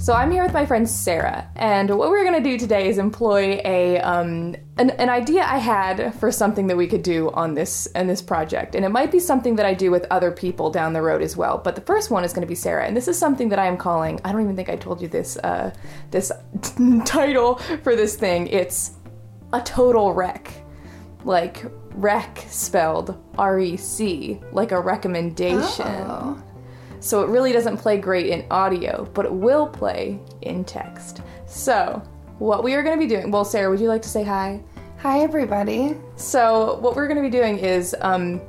So I'm here with my friend Sarah, and what we're to do today is employ a um, an, an idea I had for something that we could do on this on this project, and it might be something that I do with other people down the road as well. But the first one is to be Sarah, and this is something that I am calling. I don't even think I told you this uh, this title for this thing. It's a total wreck, like rec spelled R E C, like a recommendation. Oh. So it really doesn't play great in audio, but it will play in text. So, what we are going to be doing, well, Sarah, would you like to say hi? Hi, everybody. So, what we're going to be doing is, um,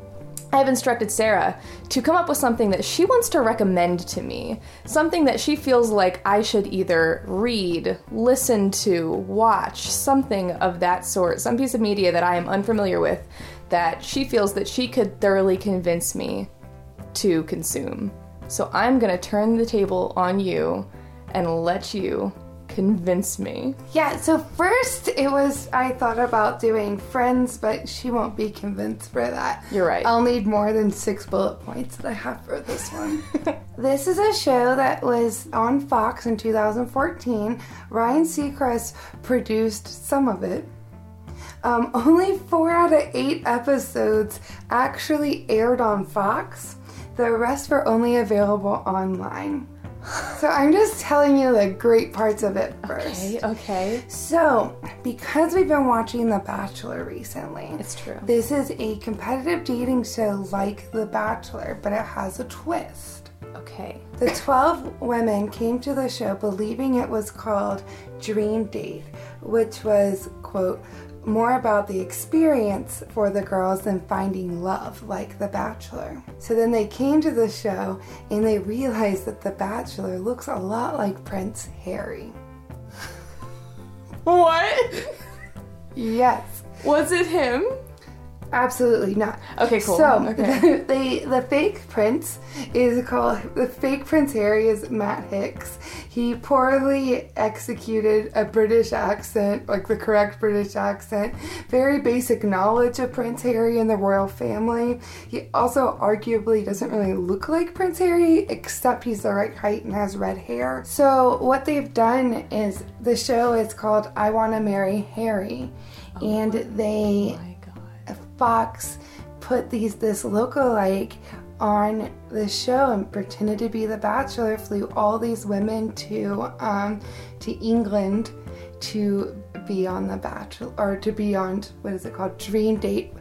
I have instructed Sarah to come up with something that she wants to recommend to me. Something that she feels like I should either read, listen to, watch, something of that sort. Some piece of media that I am unfamiliar with that she feels that she could thoroughly convince me to consume. So I'm gonna turn the table on you and let you convince me. Yeah, so first it was, I thought about doing Friends, but she won't be convinced for that. You're right. I'll need more than six bullet points that I have for this one. this is a show that was on Fox in 2014. Ryan Seacrest produced some of it. Um, only four out of eight episodes actually aired on Fox. The rest were only available online. So I'm just telling you the great parts of it first. Okay, okay. So, because we've been watching The Bachelor recently, It's true. this is a competitive dating show like The Bachelor, but it has a twist. Okay. The 12 women came to the show believing it was called Dream Date, which was, quote, more about the experience for the girls than finding love like The Bachelor. So then they came to the show and they realized that The Bachelor looks a lot like Prince Harry. What? Yes. Was it him? Absolutely not. Okay, cool. So Okay. the the fake prince is called the fake Prince Harry is Matt Hicks. He poorly executed a British accent, like the correct British accent. Very basic knowledge of Prince Harry and the royal family. He also arguably doesn't really look like Prince Harry, except he's the right height and has red hair. So what they've done is the show is called I Want to Marry Harry, oh, and they Oh my. Fox put these this lookalike on the show and pretended to be the Bachelor. Flew all these women to um, to England to be on the Bachelor or to be on what is it called Dream Date.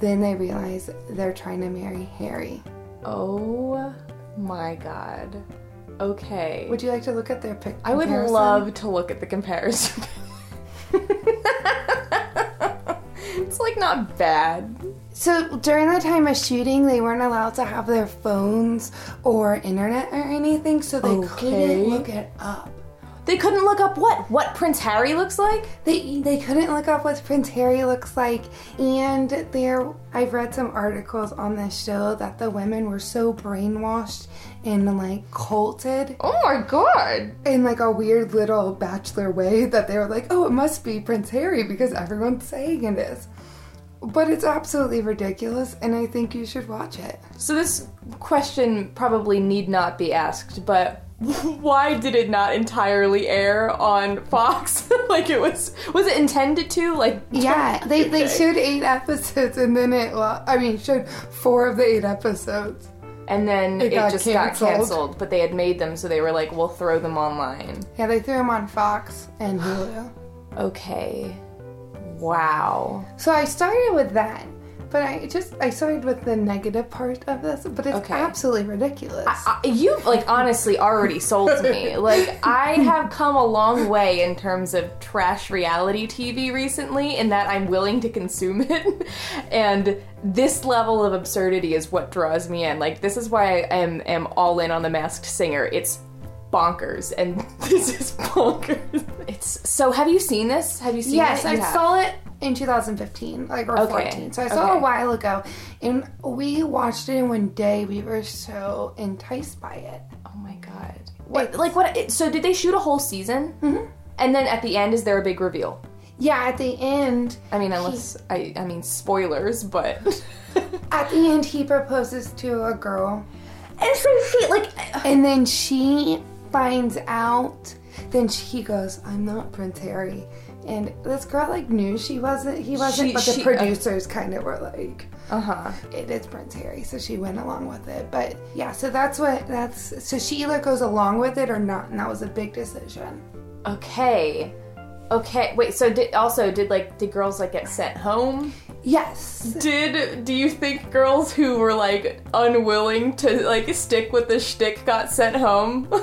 Then they realize they're trying to marry Harry. Oh my god. Okay. Would you like to look at their pic? I would love to look at the comparison. like not bad. So during the time of shooting, they weren't allowed to have their phones or internet or anything, so they Okay. couldn't look it up. They couldn't look up what? What Prince Harry looks like? They they couldn't look up what Prince Harry looks like, and there I've read some articles on this show that the women were so brainwashed and like culted Oh my god. in like a weird little bachelor way that they were like, oh, it must be Prince Harry because everyone's saying it is. But it's absolutely ridiculous, and I think you should watch it. So this question probably need not be asked, but why did it not entirely air on Fox? like it was was it intended to? Like Yeah, they, they showed eight episodes, and then it, well, I mean, showed four of the eight episodes. and then It it, got just canceled. got canceled, but they had made them so they were like we'll throw them online. Yeah, they threw them on Fox and Hulu. Okay. Wow. So I started with that, but I just I started with the negative part of this, but it's Okay. absolutely ridiculous. I, you like honestly already sold me. Like I have come a long way in terms of trash reality TV recently in that I'm willing to consume it. and this level of absurdity is what draws me in. Like this is why I am am all in on the masked singer. It's bonkers and this is bonkers. It's so have you seen this? Have you seen yes, it? I You have. saw it in 2015, like or Okay, 14. So I saw it okay. a while ago, and we watched it in one day. We were so enticed by it. Oh my god. What like what it- so did they shoot a whole season? Mm-hmm. And then at the end is there a big reveal? Yeah, at the end, I mean, unless I, I mean spoilers, but at the end, he proposes to a girl, and so she like and then she finds out, then he goes, "I'm not Prince Harry." And this girl like knew she wasn't. He wasn't, She- but the she- uh, producers kind of were like, Uh huh. "It is Prince Harry," so she went along with it. But yeah, so that's what that's. So she either goes along with it or not, and that was a big decision. Okay. Okay. Wait. So did also did like did girls like get sent home? Yes. Did do you think girls who were like unwilling to like stick with the shtick got sent home?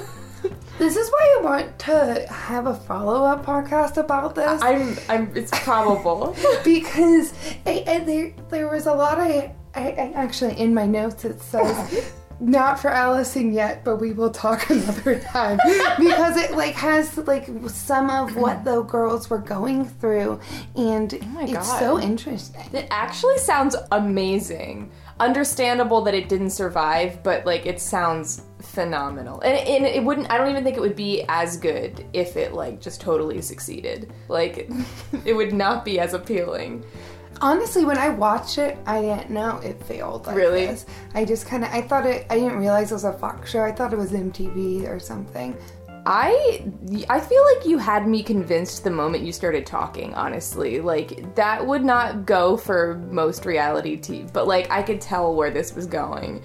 This is why I want to have a follow up podcast about this. I'm. I'm. It's probable. because I, I, there there was a lot of I, I actually in my notes it says not for Allison yet, but we will talk another time because it like has like some of what the girls were going through, and Oh my it's so interesting. It actually sounds amazing. Understandable that it didn't survive, but like it sounds phenomenal. And, and it wouldn't I don't even think it would be as good if it like just totally succeeded. Like it would not be as appealing. Honestly, when I watched it, I didn't know it failed. Like Really? this. I just kind of I thought it. I didn't realize it was a Fox show. I thought it was MTV or something. I I feel like you had me convinced the moment you started talking, honestly. Like that would not go for most reality TV, but like I could tell where this was going.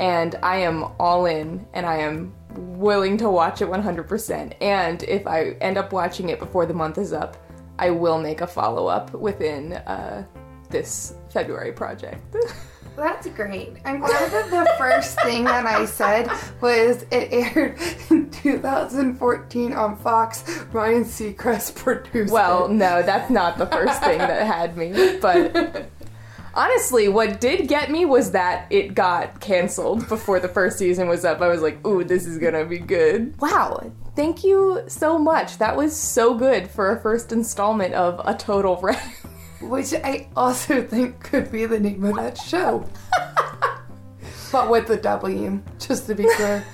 And I am all in and I am willing to watch it 100%. And if I end up watching it before the month is up, I will make a follow-up within uh, this February project. That's great. I'm glad that the first thing that I said was it aired in 2014 on Fox. Ryan Seacrest produced Well, it. no, that's not the first thing that had me. But honestly, what did get me was that it got canceled before the first season was up. I was like, ooh, this is gonna be good. Wow. Thank you so much. That was so good for a first installment of A Total Rec. which I also think could be the name of that show. but with the W, just to be clear.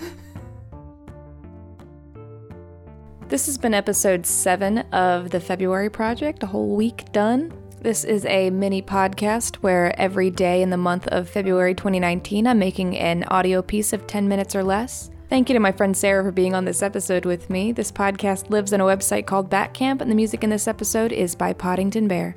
This has been episode seven of the February Project, a whole week done. This is a mini podcast where every day in the month of February 2019, I'm making an audio piece of 10 minutes or less. Thank you to my friend Sarah for being on this episode with me. This podcast lives on a website called Batcamp, and the music in this episode is by Podington Bear.